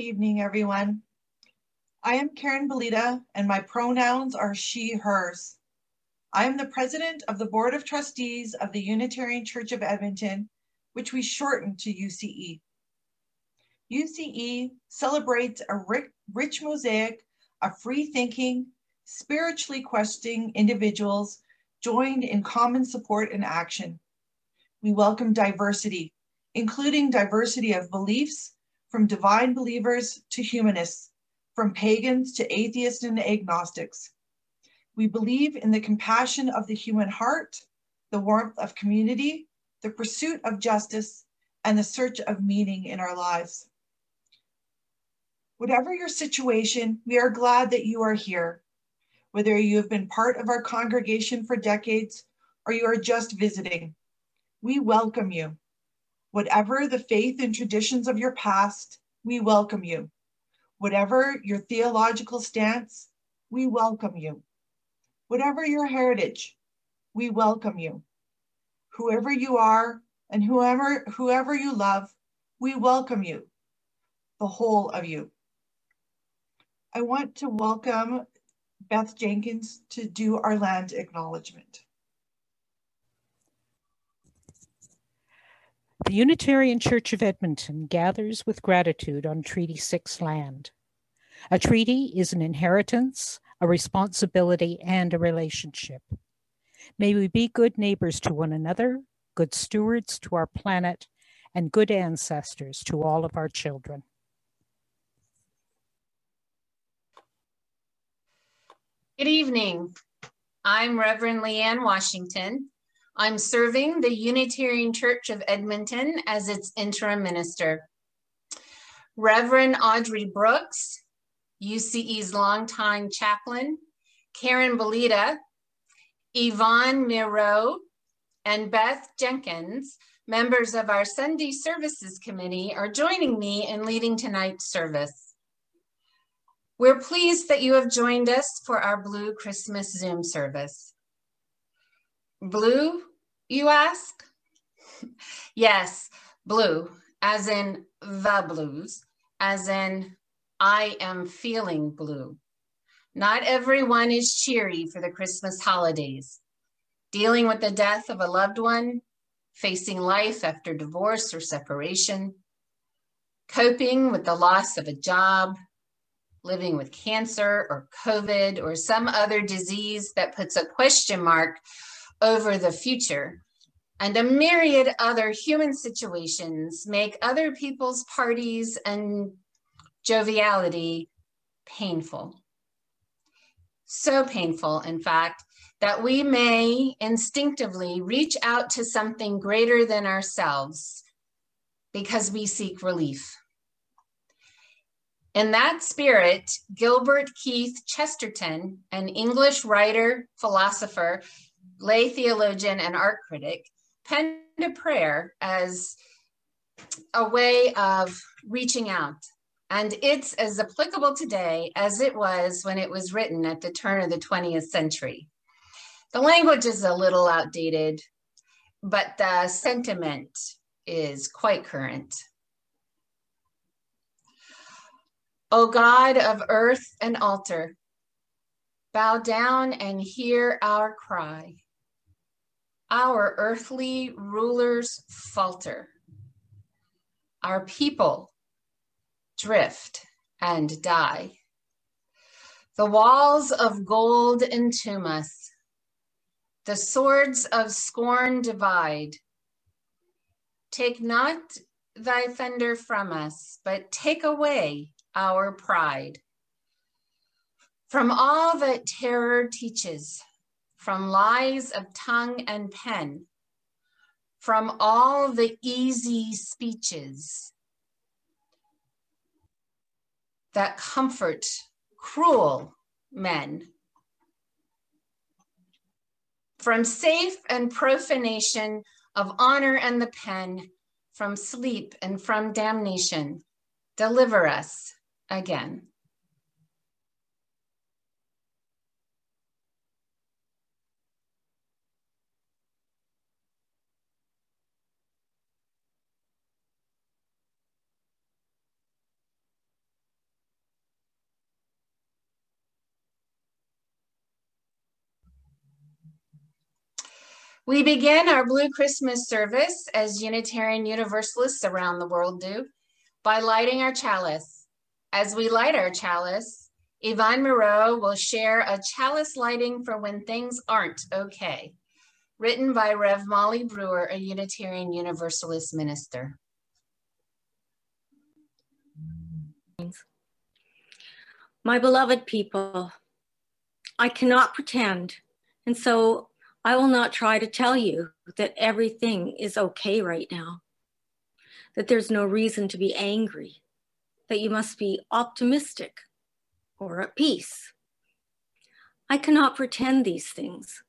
Good evening, everyone. I am Karen Belita, and my pronouns are she, hers. I am the president of the Board of Trustees of the Unitarian Church of Edmonton, which we shorten to UCE. UCE celebrates a rich mosaic of free thinking, spiritually questioning individuals joined in common support and action. We welcome diversity, including diversity of beliefs from divine believers to humanists, from pagans to atheists and agnostics. We believe in the compassion of the human heart, the warmth of community, the pursuit of justice, and the search of meaning in our lives. Whatever your situation, we are glad that you are here. Whether you have been part of our congregation for decades or you are just visiting, we welcome you. Whatever the faith and traditions of your past, we welcome you. Whatever your theological stance, we welcome you. Whatever your heritage, we welcome you. Whoever you are and whoever, whoever you love, we welcome you, the whole of you. I want to welcome Beth Jenkins to do our land acknowledgement. The Unitarian Church of Edmonton gathers with gratitude on Treaty 6 land. A treaty is an inheritance, a responsibility, and a relationship. May we be good neighbors to one another, good stewards to our planet, and good ancestors to all of our children. Good evening. I'm Reverend Leanne Washington. I'm serving the Unitarian Church of Edmonton as its interim minister. Reverend Audrey Brooks, UCE's longtime chaplain, Karen Belita, Yvonne Miro, and Beth Jenkins, members of our Sunday Services Committee, are joining me in leading tonight's service. We're pleased that you have joined us for our Blue Christmas Zoom service. Blue, you ask? yes, blue, as in the blues, as in I am feeling blue. Not everyone is cheery for the Christmas holidays. Dealing with the death of a loved one, facing life after divorce or separation, coping with the loss of a job, living with cancer or COVID or some other disease that puts a question mark over the future. And a myriad other human situations make other people's parties and joviality painful. So painful, in fact, that we may instinctively reach out to something greater than ourselves because we seek relief. In that spirit, Gilbert Keith Chesterton, an English writer, philosopher, lay theologian, and art critic, penned a prayer as a way of reaching out. And it's as applicable today as it was when it was written at the turn of the 20th century. The language is a little outdated, but the sentiment is quite current. O God of earth and altar, bow down and hear our cry. Our earthly rulers falter. Our people drift and die. The walls of gold entomb us. The swords of scorn divide. Take not thy thunder from us, but take away our pride. From all that terror teaches, from lies of tongue and pen, from all the easy speeches that comfort cruel men. From safe and profanation of honor and the pen, from sleep and from damnation, deliver us again. We begin our Blue Christmas service as Unitarian Universalists around the world do by lighting our chalice. As we light our chalice, Yvonne Moreau will share a chalice lighting for when things aren't okay, written by Rev Molly Brewer, a Unitarian Universalist minister. My beloved people, I cannot pretend, and so I will not try to tell you that everything is okay right now, that there's no reason to be angry, that you must be optimistic or at peace. I cannot pretend these things,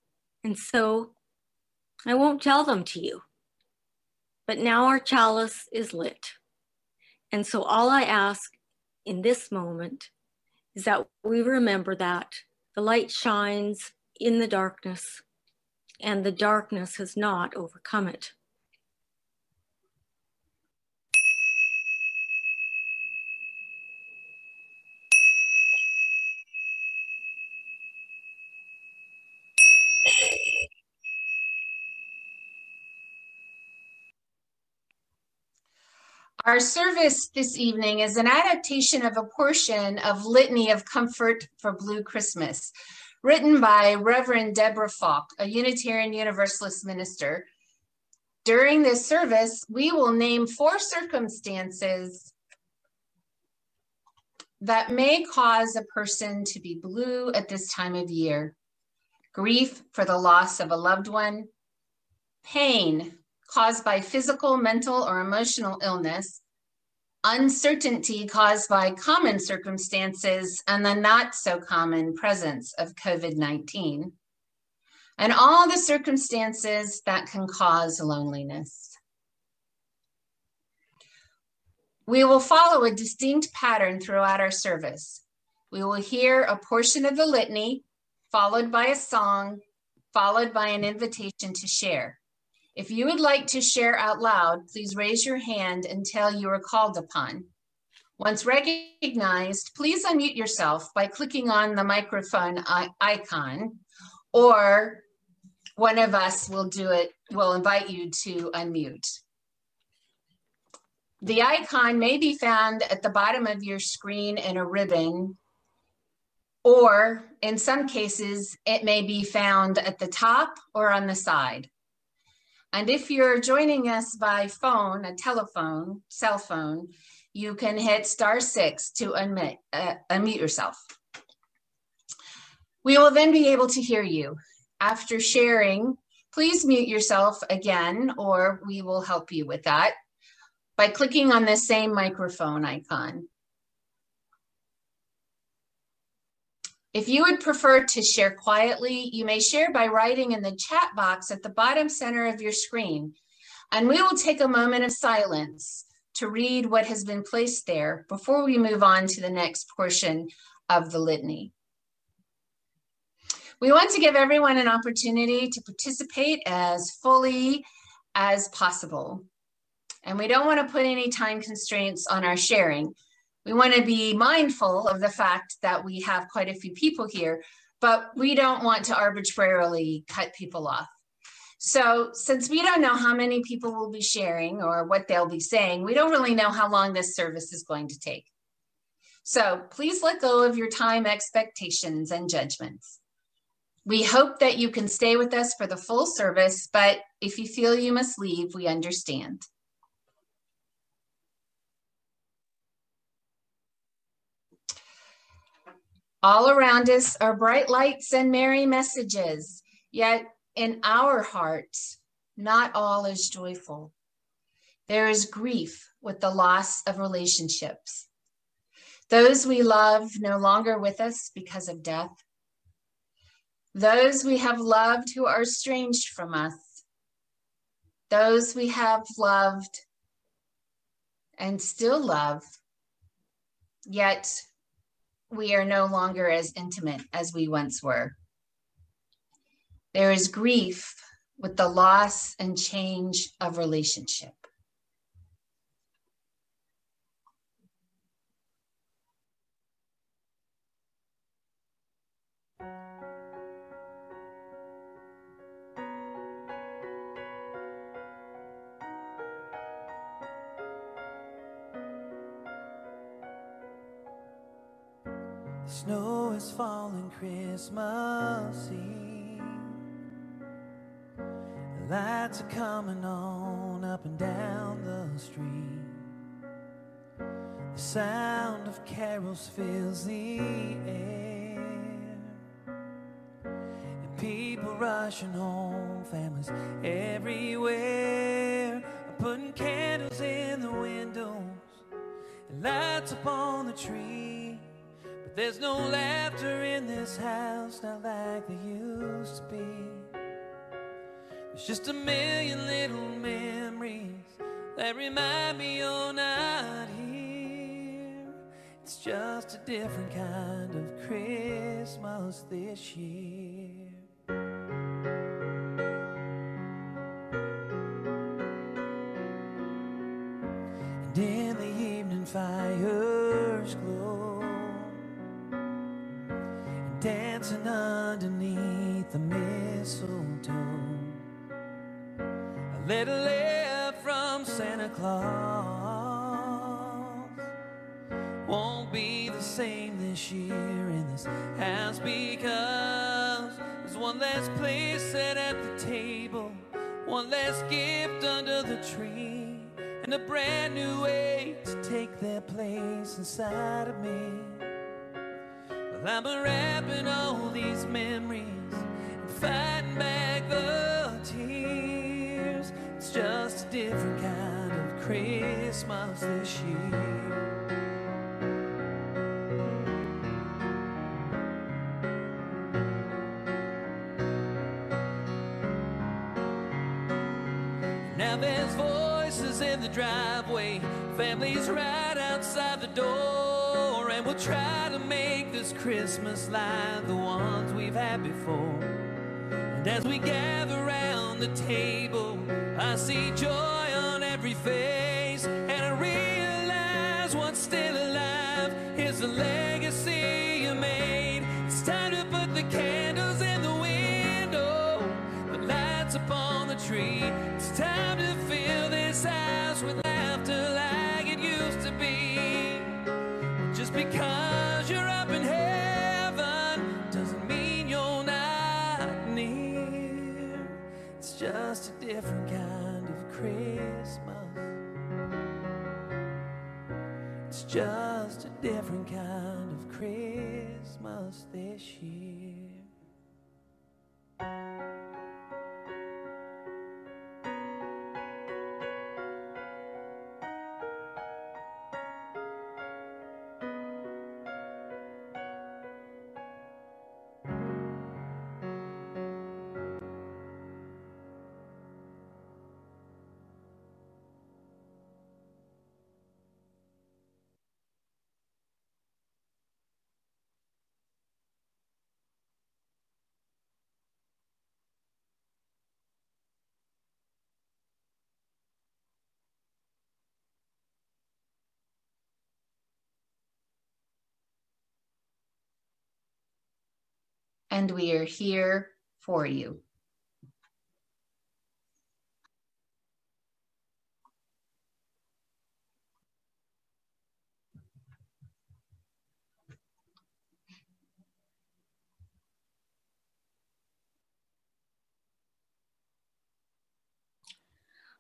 and so I won't tell them to you. But now our chalice is lit. And so all I ask in this moment is that we remember that the light shines in the darkness and the darkness has not overcome it. Our service this evening is an adaptation of a portion of Litany of Comfort for Blue Christmas, written by Reverend Deborah Falk, a Unitarian Universalist minister. During this service, we will name four circumstances that may cause a person to be blue at this time of year. Grief for the loss of a loved one, pain caused by physical, mental, or emotional illness, uncertainty caused by common circumstances and the not so common presence of COVID 19, and all the circumstances that can cause loneliness. We will follow a distinct pattern throughout our service. We will hear a portion of the litany, followed by a song, followed by an invitation to share. If you would like to share out loud, please raise your hand until you are called upon. Once recognized, please unmute yourself by clicking on the microphone icon, or one of us will do it, will invite you to unmute. The icon may be found at the bottom of your screen in a ribbon, or in some cases, it may be found at the top or on the side. And if you're joining us by phone, a telephone, cell phone, you can hit star six to unmute, uh, unmute yourself. We will then be able to hear you. After sharing, please mute yourself again, or we will help you with that by clicking on the same microphone icon. If you would prefer to share quietly, you may share by writing in the chat box at the bottom center of your screen. And we will take a moment of silence to read what has been placed there before we move on to the next portion of the litany. We want to give everyone an opportunity to participate as fully as possible. And we don't want to put any time constraints on our sharing we want to be mindful of the fact that we have quite a few people here, but we don't want to arbitrarily cut people off. So since we don't know how many people will be sharing or what they'll be saying, we don't really know how long this service is going to take. So please let go of your time expectations and judgments. We hope that you can stay with us for the full service, but if you feel you must leave, we understand. All around us are bright lights and merry messages, yet in our hearts, not all is joyful. There is grief with the loss of relationships. Those we love no longer with us because of death. Those we have loved who are estranged from us. Those we have loved and still love, yet we are no longer as intimate as we once were. There is grief with the loss and change of relationship. Snow is falling Christmas Eve. The lights are coming on up and down the street. The sound of carols fills the air. And people rushing home, families everywhere. Are putting candles in the windows and lights upon the tree. There's no laughter in this house, not like there used to be. There's just a million little memories that remind me you're not here. It's just a different kind of Christmas this year. Underneath the mistletoe A little left from Santa Claus Won't be the same this year in this house Because there's one less place set at the table One less gift under the tree and a brand new way to take their place inside of me. Well, I'm unwrapping all these memories and fighting back the tears. It's just a different kind of Christmas this year. Now there's voices in the driveway, families right outside the door, and we'll try to make this Christmas like the ones we've had before. And as we gather around the table, I see joy on every face, just a different kind of Christmas. It's just a different kind of Christmas this year. And we are here for you.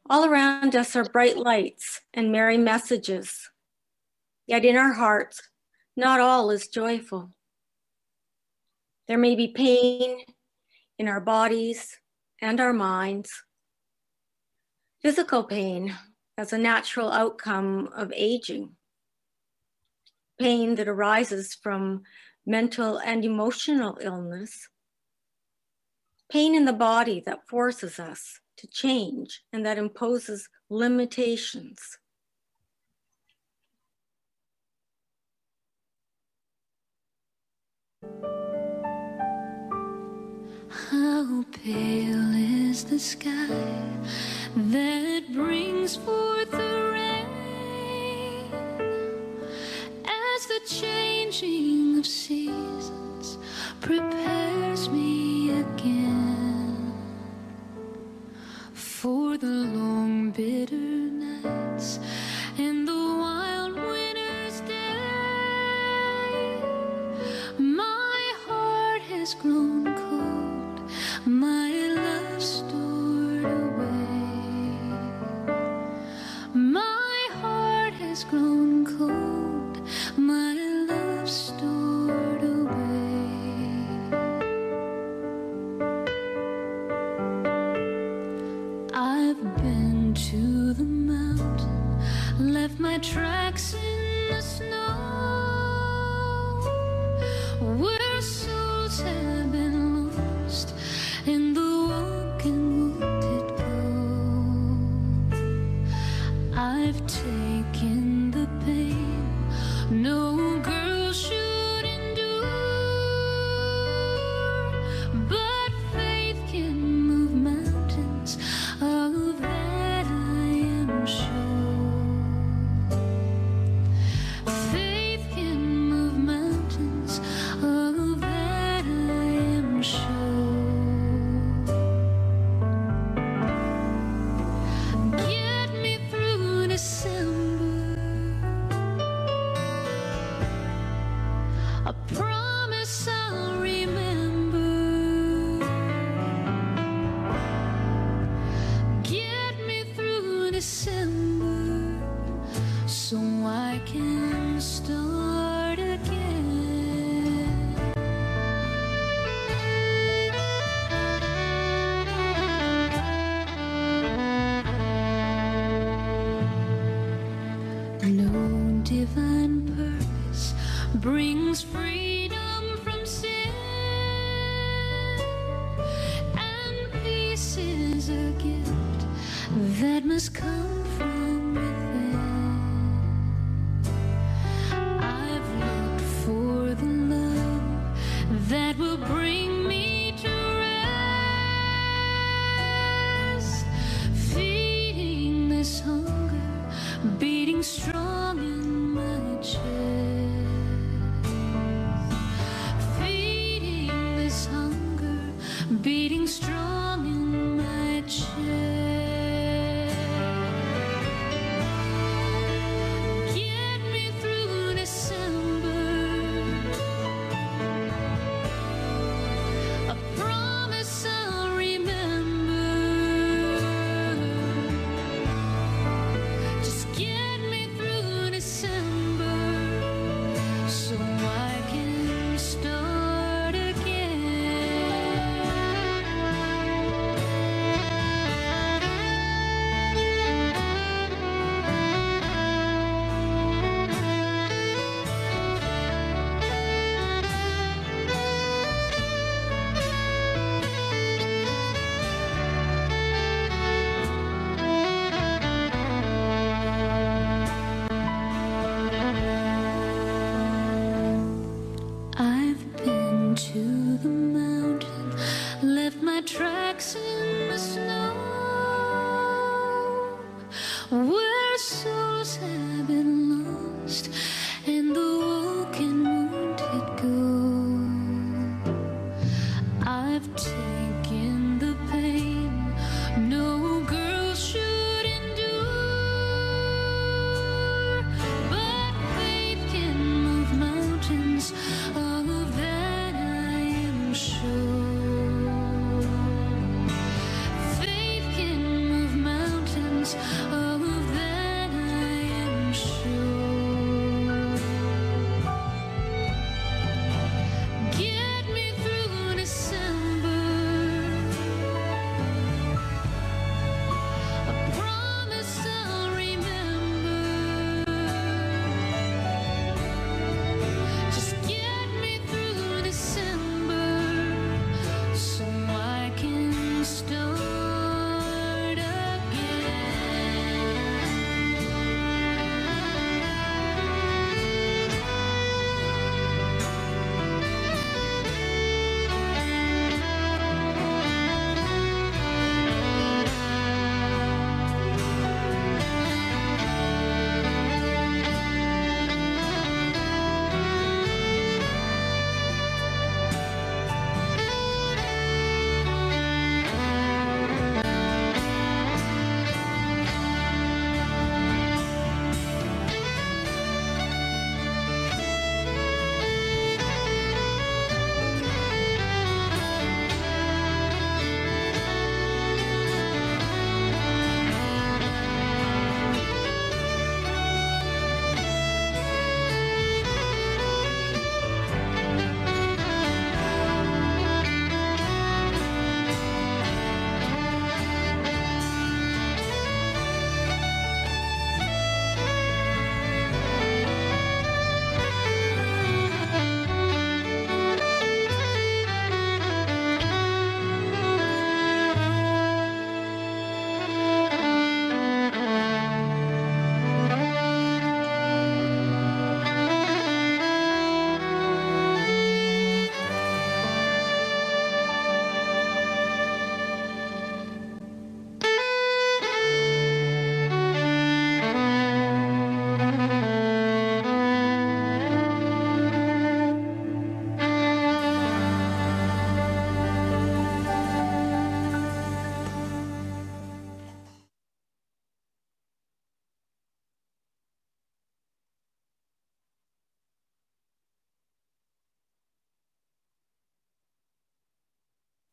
All around us are bright lights and merry messages. Yet in our hearts, not all is joyful. There may be pain in our bodies and our minds. Physical pain as a natural outcome of aging. Pain that arises from mental and emotional illness. Pain in the body that forces us to change and that imposes limitations. How pale is the sky that brings forth the rain? As the changing of seasons prepares me again for the long bitter nights and the wild winter's day. My heart has grown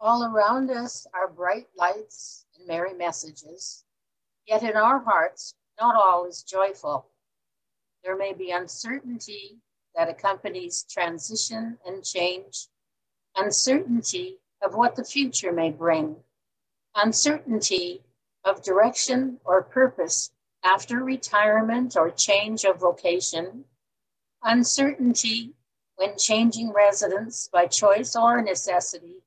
All around us are bright lights and merry messages, yet in our hearts, not all is joyful. There may be uncertainty that accompanies transition and change, uncertainty of what the future may bring, uncertainty of direction or purpose after retirement or change of vocation, uncertainty when changing residence by choice or necessity,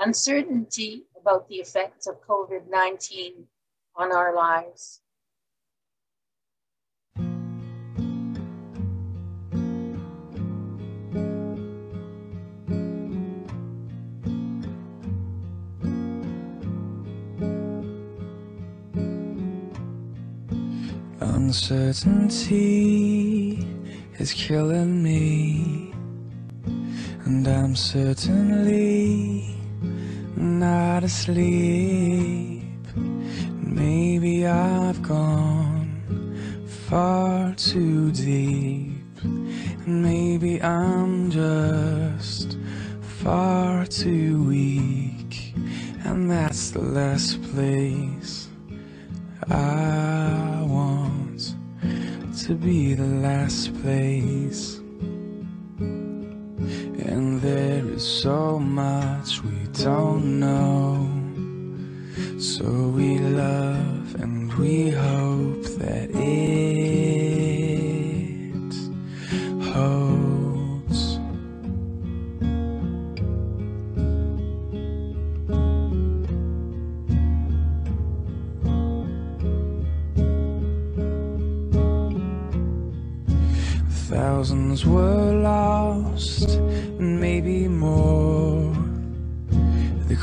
uncertainty about the effects of COVID 19 on our lives. Uncertainty is killing me, and I'm certainly not asleep. Maybe I've gone far too deep, maybe I'm just far too weak, and that's the last place I want to be the last place. There is so much we don't know. So we love and we hope that it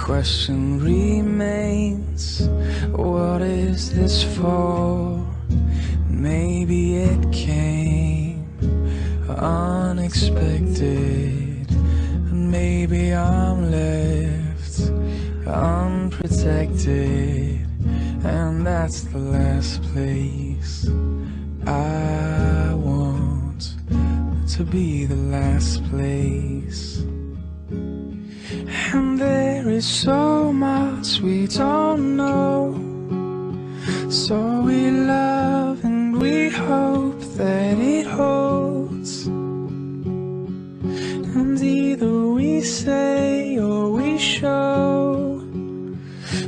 question remains what is this for? Maybe it came unexpected, and maybe I'm left unprotected, and that's the last place I want to be the last place. There is so much we don't know. So we love and we hope that it holds. And either we say or we show.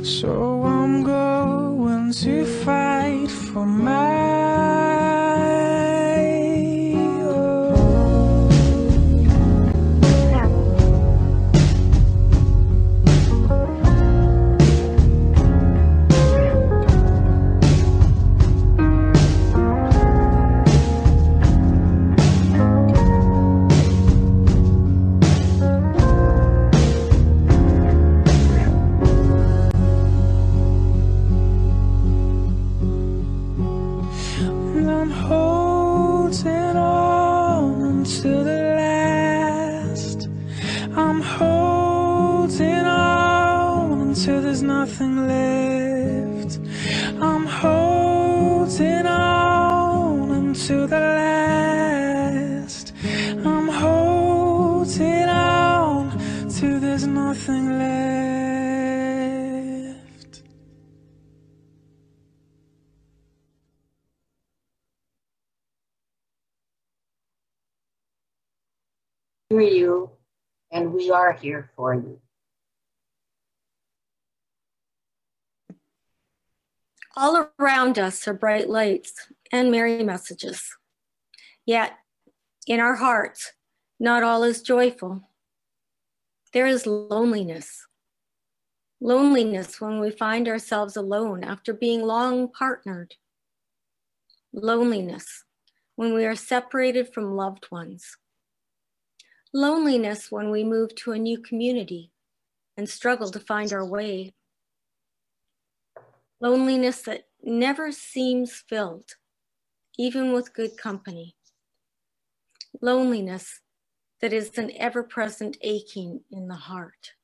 So I'm going to fight for my here for you. All around us are bright lights and merry messages. Yet, in our hearts, not all is joyful. There is loneliness. Loneliness when we find ourselves alone after being long partnered. Loneliness when we are separated from loved ones. Loneliness when we move to a new community and struggle to find our way. Loneliness that never seems filled, even with good company. Loneliness that is an ever present aching in the heart.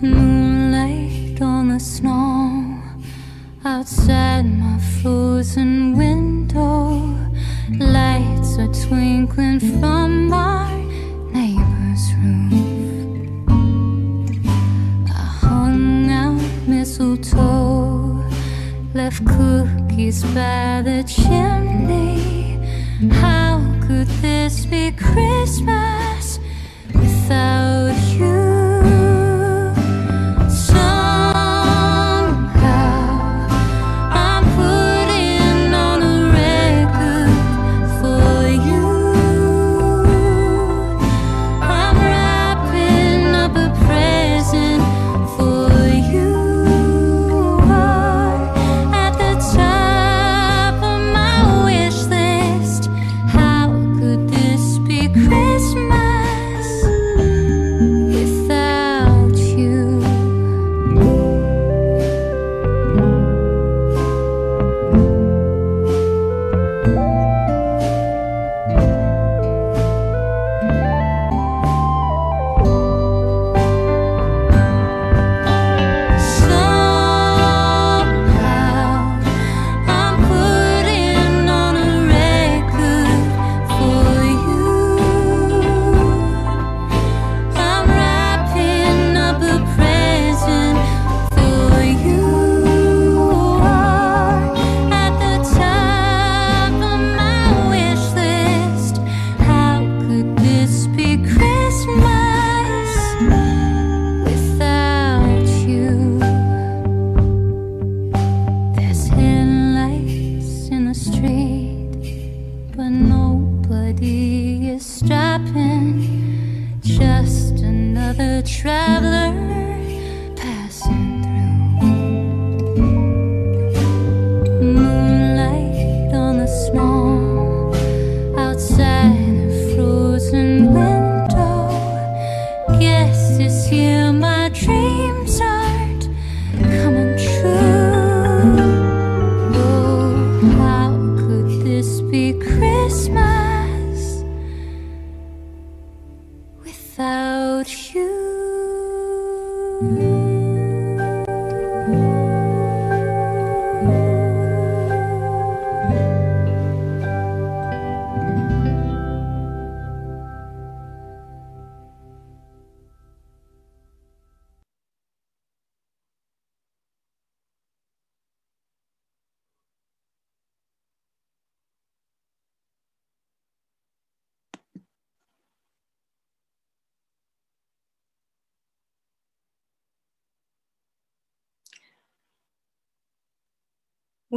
Moonlight on the snow outside my frozen window. Lights are twinkling from our neighbor's roof. I hung out mistletoe, left cookies by the chimney. How could this be Christmas without you?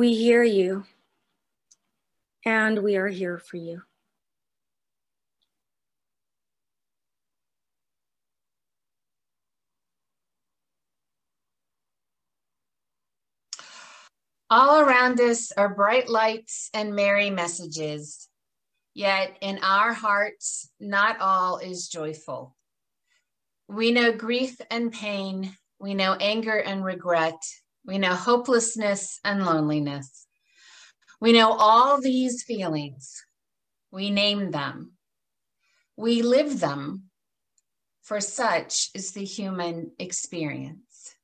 We hear you, and we are here for you. All around us are bright lights and merry messages. Yet in our hearts, not all is joyful. We know grief and pain. We know anger and regret. We know hopelessness and loneliness. We know all these feelings. We name them. We live them, for such is the human experience.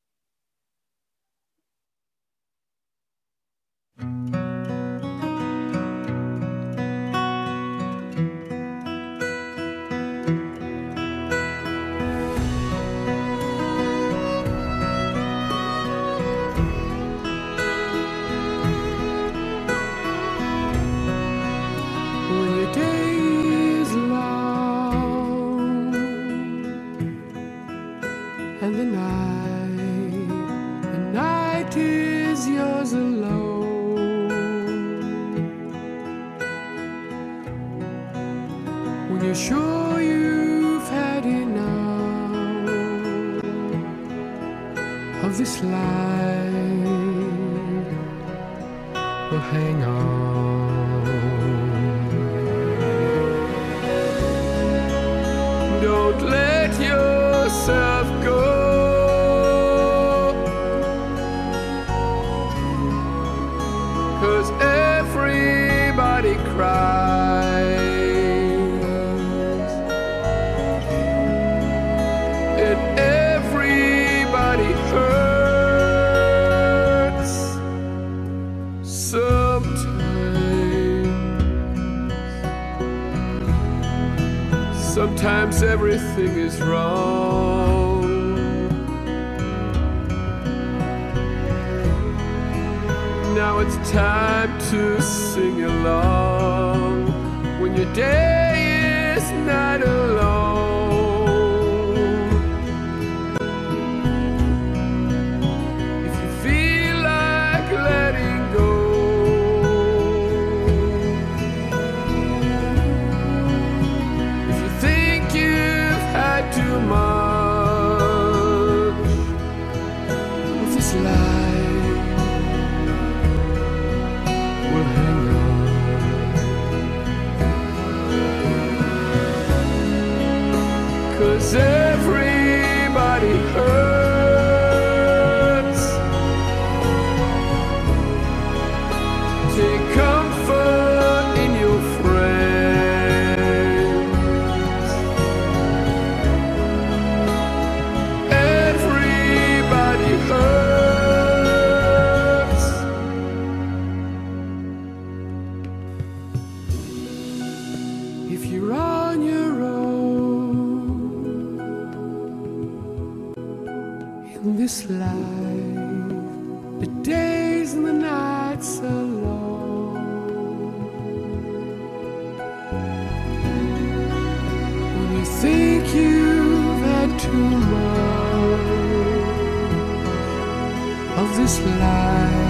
everybody hurts sometimes. Sometimes everything is wrong. now it's time to sing along when your day is not alone. This life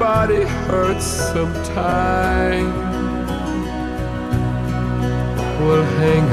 Everybody hurts sometimes. We'll hang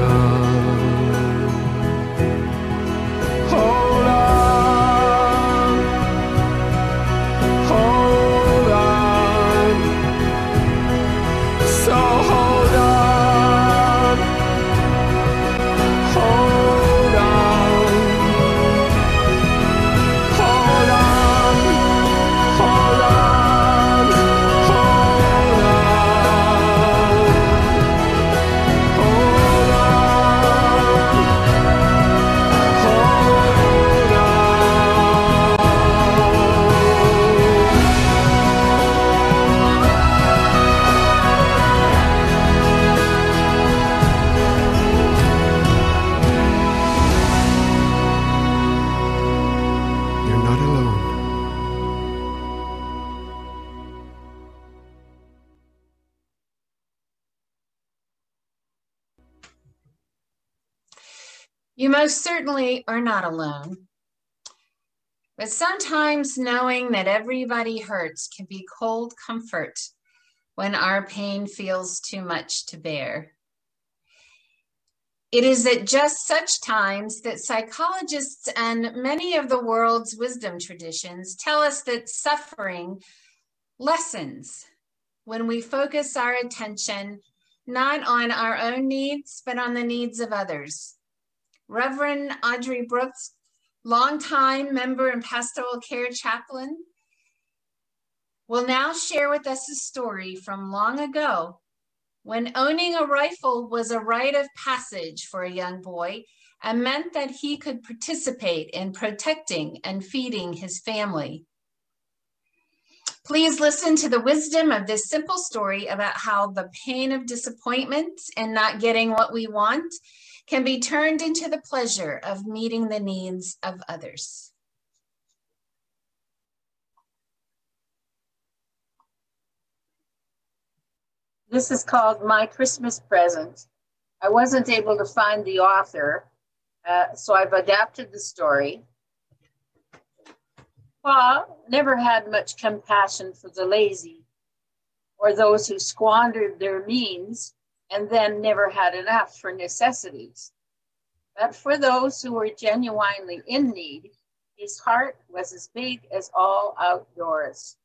You most certainly are not alone. But sometimes knowing that everybody hurts can be cold comfort when our pain feels too much to bear. It is at just such times that psychologists and many of the world's wisdom traditions tell us that suffering lessens when we focus our attention not on our own needs, but on the needs of others. Reverend Audrey Brooks, longtime member and pastoral care chaplain, will now share with us a story from long ago when owning a rifle was a rite of passage for a young boy and meant that he could participate in protecting and feeding his family. Please listen to the wisdom of this simple story about how the pain of disappointment and not getting what we want can be turned into the pleasure of meeting the needs of others. This is called My Christmas Present. I wasn't able to find the author, uh, so I've adapted the story. Pa never had much compassion for the lazy or those who squandered their means and then never had enough for necessities. But for those who were genuinely in need, His heart was as big as all outdoors.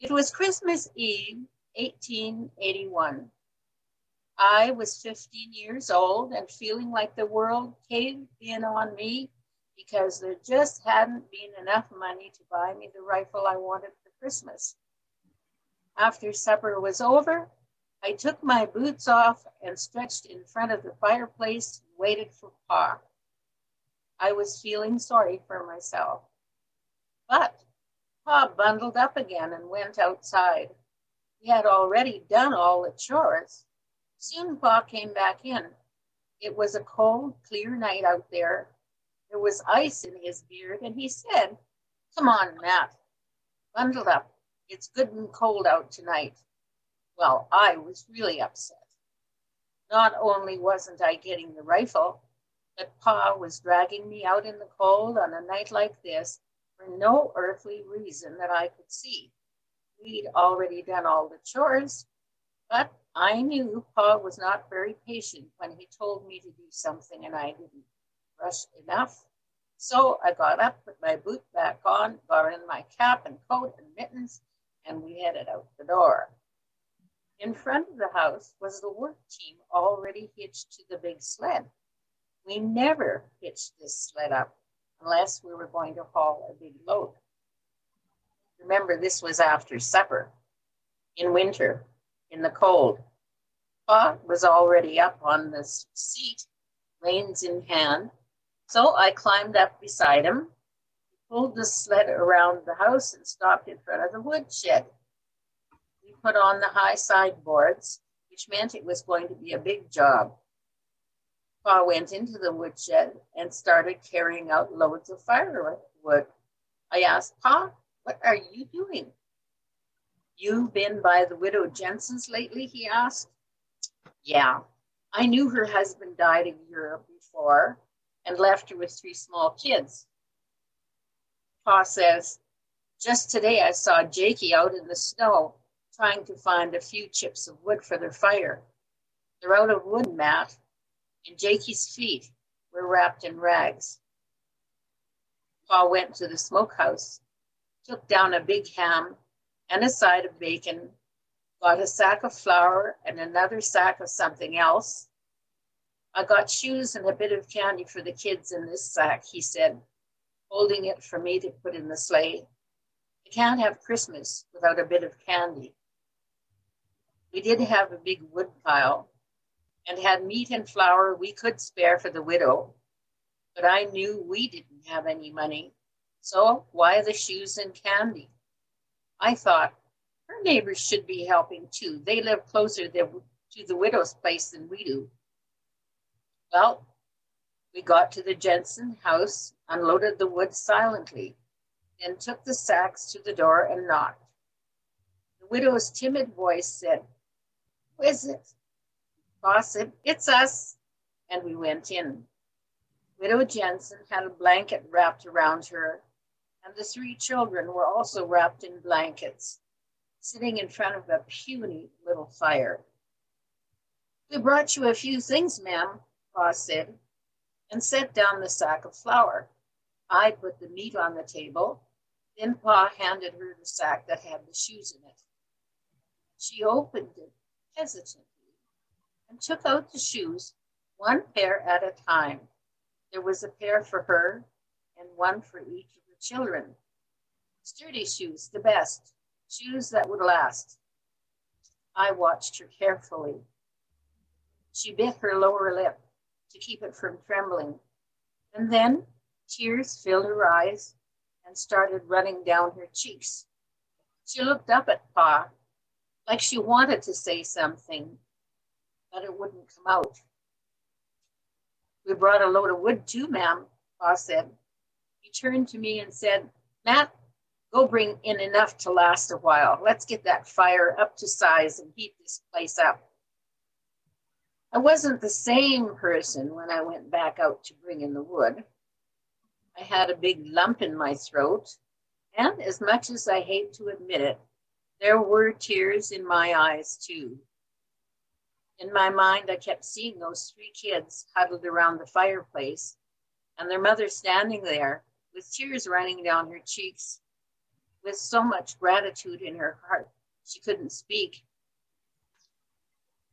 It was Christmas Eve, 1881. I was 15 years old and feeling like the world caved in on me because there just hadn't been enough money to buy me the rifle I wanted for Christmas. After supper was over, I took my boots off and stretched in front of the fireplace and waited for Pa. I was feeling sorry for myself. But Pa bundled up again and went outside. He had already done all the chores. Soon Pa came back in. It was a cold, clear night out there. There was ice in his beard, and he said, Come on, Matt, bundle up. It's good and cold out tonight. Well, I was really upset. Not only wasn't I getting the rifle, but Pa was dragging me out in the cold on a night like this for no earthly reason that I could see. We'd already done all the chores, but I knew Pa was not very patient when he told me to do something and I didn't rush enough. So I got up, put my boot back on, got in my cap and coat and mittens, and we headed out the door. In front of the house was the work team already hitched to the big sled. We never hitched this sled up unless we were going to haul a big load. Remember, this was after supper in winter, in the cold. Pa was already up on the seat, reins in hand. So I climbed up beside him, pulled the sled around the house, and stopped in front of the woodshed put on the high sideboards, which meant it was going to be a big job. Pa went into the woodshed and started carrying out loads of firewood. I asked, Pa, what are you doing? You've been by the widow Jensen's lately, he asked. Yeah, I knew her husband died a year before and left her with three small kids. Pa says, just today I saw Jakey out in the snow trying to find a few chips of wood for their fire. They're out of wood, Matt, and Jakey's feet were wrapped in rags. Pa went to the smokehouse, took down a big ham and a side of bacon, got a sack of flour and another sack of something else. I got shoes and a bit of candy for the kids in this sack, he said, holding it for me to put in the sleigh. I can't have Christmas without a bit of candy. We did oh. have a big wood pile and had meat and flour we could spare for the widow, but I knew we didn't have any money. So why the shoes and candy? I thought her neighbors should be helping too. They live closer to the widow's place than we do. Well, we got to the Jensen house, unloaded the wood silently, then took the sacks to the door and knocked. The widow's timid voice said, who is it? Boss said, It's us. And we went in. Widow Jensen had a blanket wrapped around her, and the three children were also wrapped in blankets, sitting in front of a puny little fire. We brought you a few things, ma'am, Pa said, and set down the sack of flour. I put the meat on the table. Then Pa handed her the sack that had the shoes in it. She opened it hesitantly and took out the shoes one pair at a time. There was a pair for her and one for each of the children. Sturdy shoes, the best, shoes that would last. I watched her carefully. She bit her lower lip to keep it from trembling. And then tears filled her eyes and started running down her cheeks. She looked up at Pa like she wanted to say something, but it wouldn't come out. We brought a load of wood too, ma'am, Pa said. He turned to me and said, Matt, go bring in enough to last a while. Let's get that fire up to size and heat this place up. I wasn't the same person when I went back out to bring in the wood. I had a big lump in my throat, and as much as I hate to admit it, there were tears in my eyes too. In my mind, I kept seeing those three kids huddled around the fireplace and their mother standing there with tears running down her cheeks, with so much gratitude in her heart, she couldn't speak.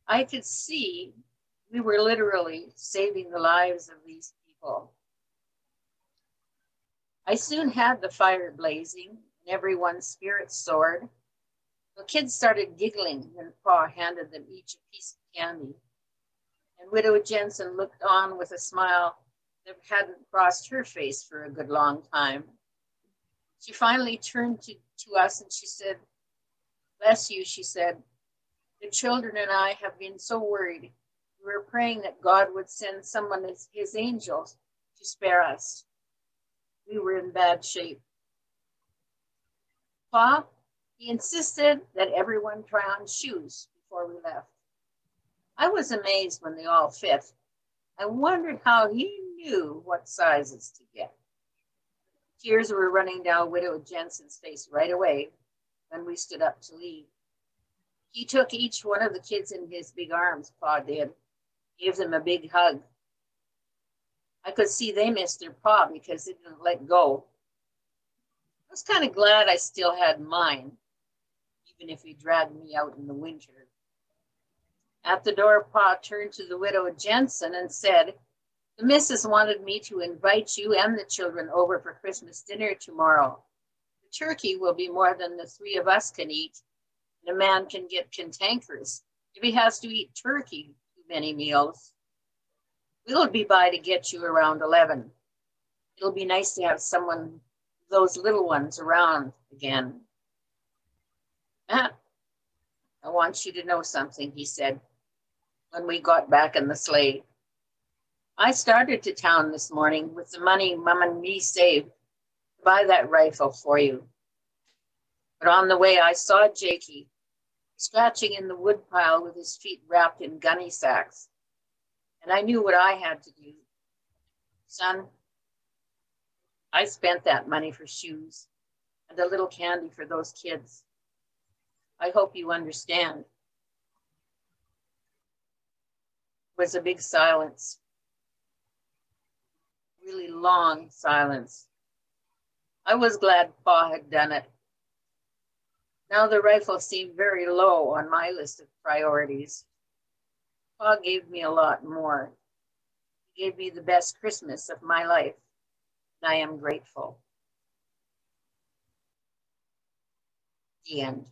I could see we were literally saving the lives of these people. I soon had the fire blazing and everyone's spirits soared. The kids started giggling when Pa handed them each a piece of candy. And Widow Jensen looked on with a smile that hadn't crossed her face for a good long time. She finally turned to, to us and she said, Bless you, she said. The children and I have been so worried. We were praying that God would send someone as his angels to spare us. We were in bad shape. Pa, he insisted that everyone try on shoes before we left. I was amazed when they all fit. I wondered how he knew what sizes to get. Tears were running down Widow Jensen's face right away when we stood up to leave. He took each one of the kids in his big arms, Pa did, gave them a big hug. I could see they missed their pa because they didn't let go. I was kind of glad I still had mine, even if he dragged me out in the winter. At the door, Pa turned to the widow Jensen and said, The missus wanted me to invite you and the children over for Christmas dinner tomorrow. The turkey will be more than the three of us can eat, and a man can get cantankerous if he has to eat turkey too many meals. We'll be by to get you around 11. It'll be nice to have someone, those little ones around again. I want you to know something, he said when we got back in the sleigh. I started to town this morning with the money Mum and me saved to buy that rifle for you. But on the way, I saw Jakey scratching in the woodpile with his feet wrapped in gunny sacks. And I knew what I had to do. Son, I spent that money for shoes and a little candy for those kids. I hope you understand. was a big silence, really long silence. I was glad Pa had done it. Now the rifle seemed very low on my list of priorities. Pa gave me a lot more. He gave me the best Christmas of my life, and I am grateful. The end.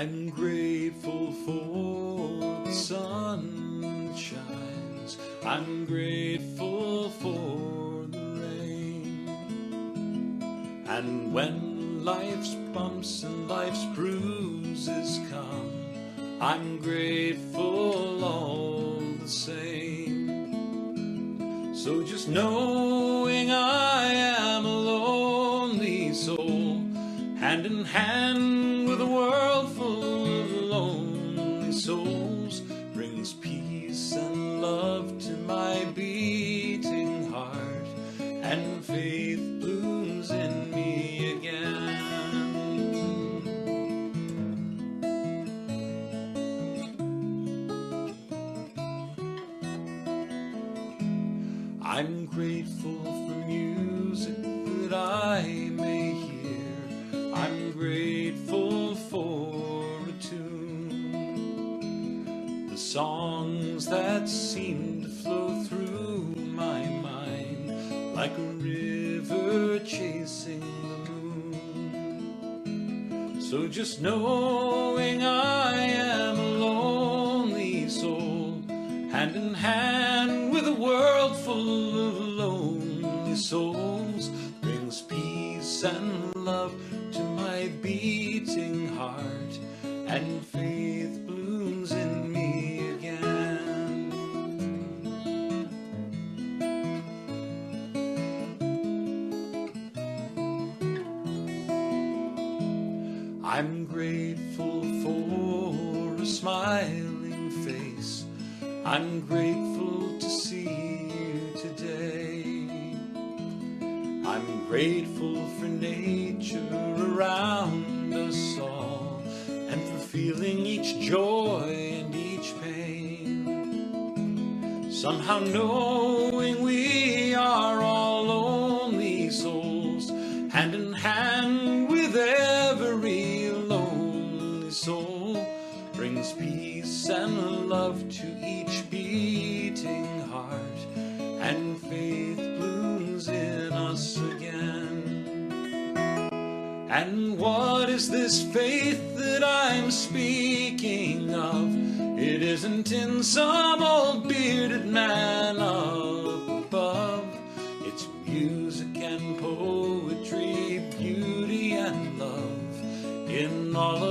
I'm grateful for the sun shines. I'm grateful for the rain. And when life's bumps and life's bruises come, I'm grateful all the same. So just knowing I am a lonely soul, hand in hand souls, brings peace and love to my beating heart, and faith blooms in me again. I'm grateful for music that I may hear. I'm grateful songs that seem to flow through my mind like a river chasing the moon. So just knowing I am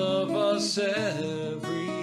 of us every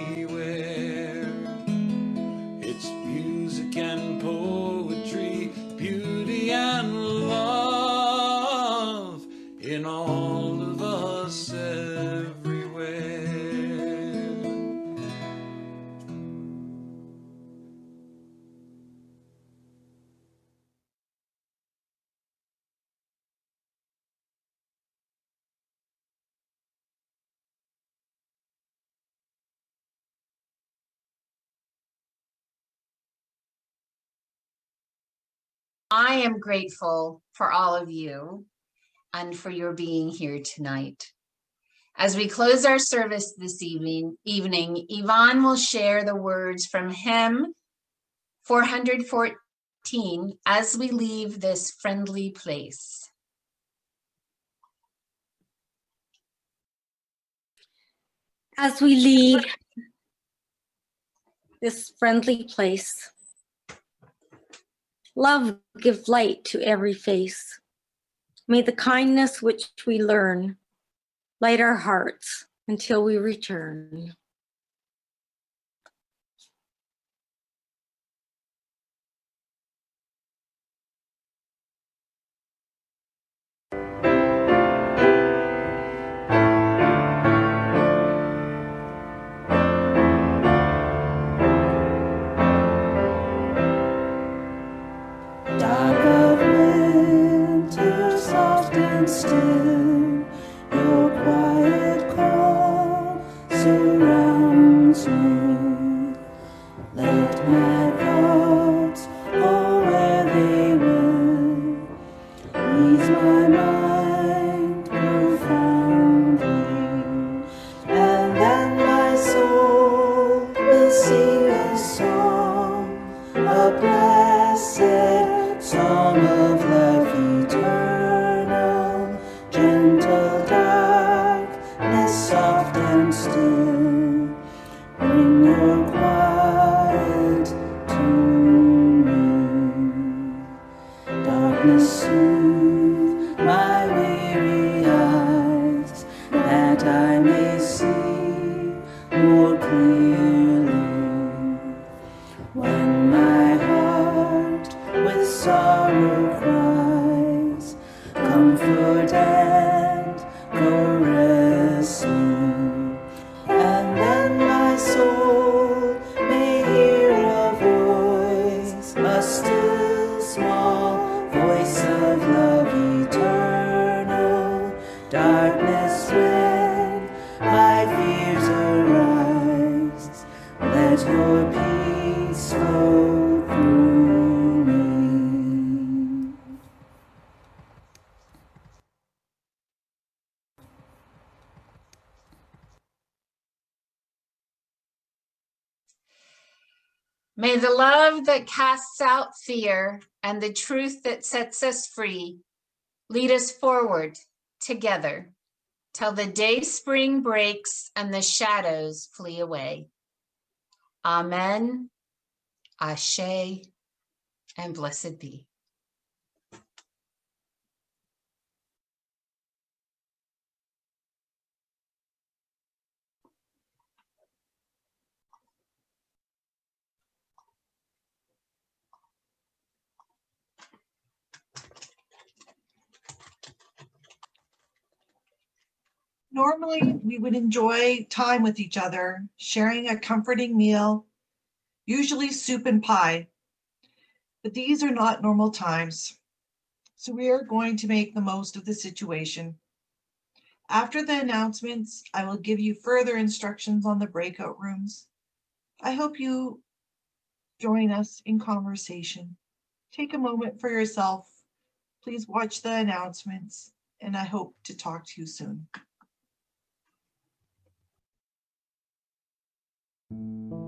I am grateful for all of you and for your being here tonight. As we close our service this evening, evening, Yvonne will share the words from hymn 414 as we leave this friendly place. As we leave this friendly place, Love give light to every face. May the kindness which we learn light our hearts until we return. soon. casts out fear and the truth that sets us free, lead us forward together till the day spring breaks and the shadows flee away. Amen, Ashe, and blessed be. Normally, we would enjoy time with each other, sharing a comforting meal, usually soup and pie. But these are not normal times, so we are going to make the most of the situation. After the announcements, I will give you further instructions on the breakout rooms. I hope you join us in conversation. Take a moment for yourself. Please watch the announcements, and I hope to talk to you soon. Thank you.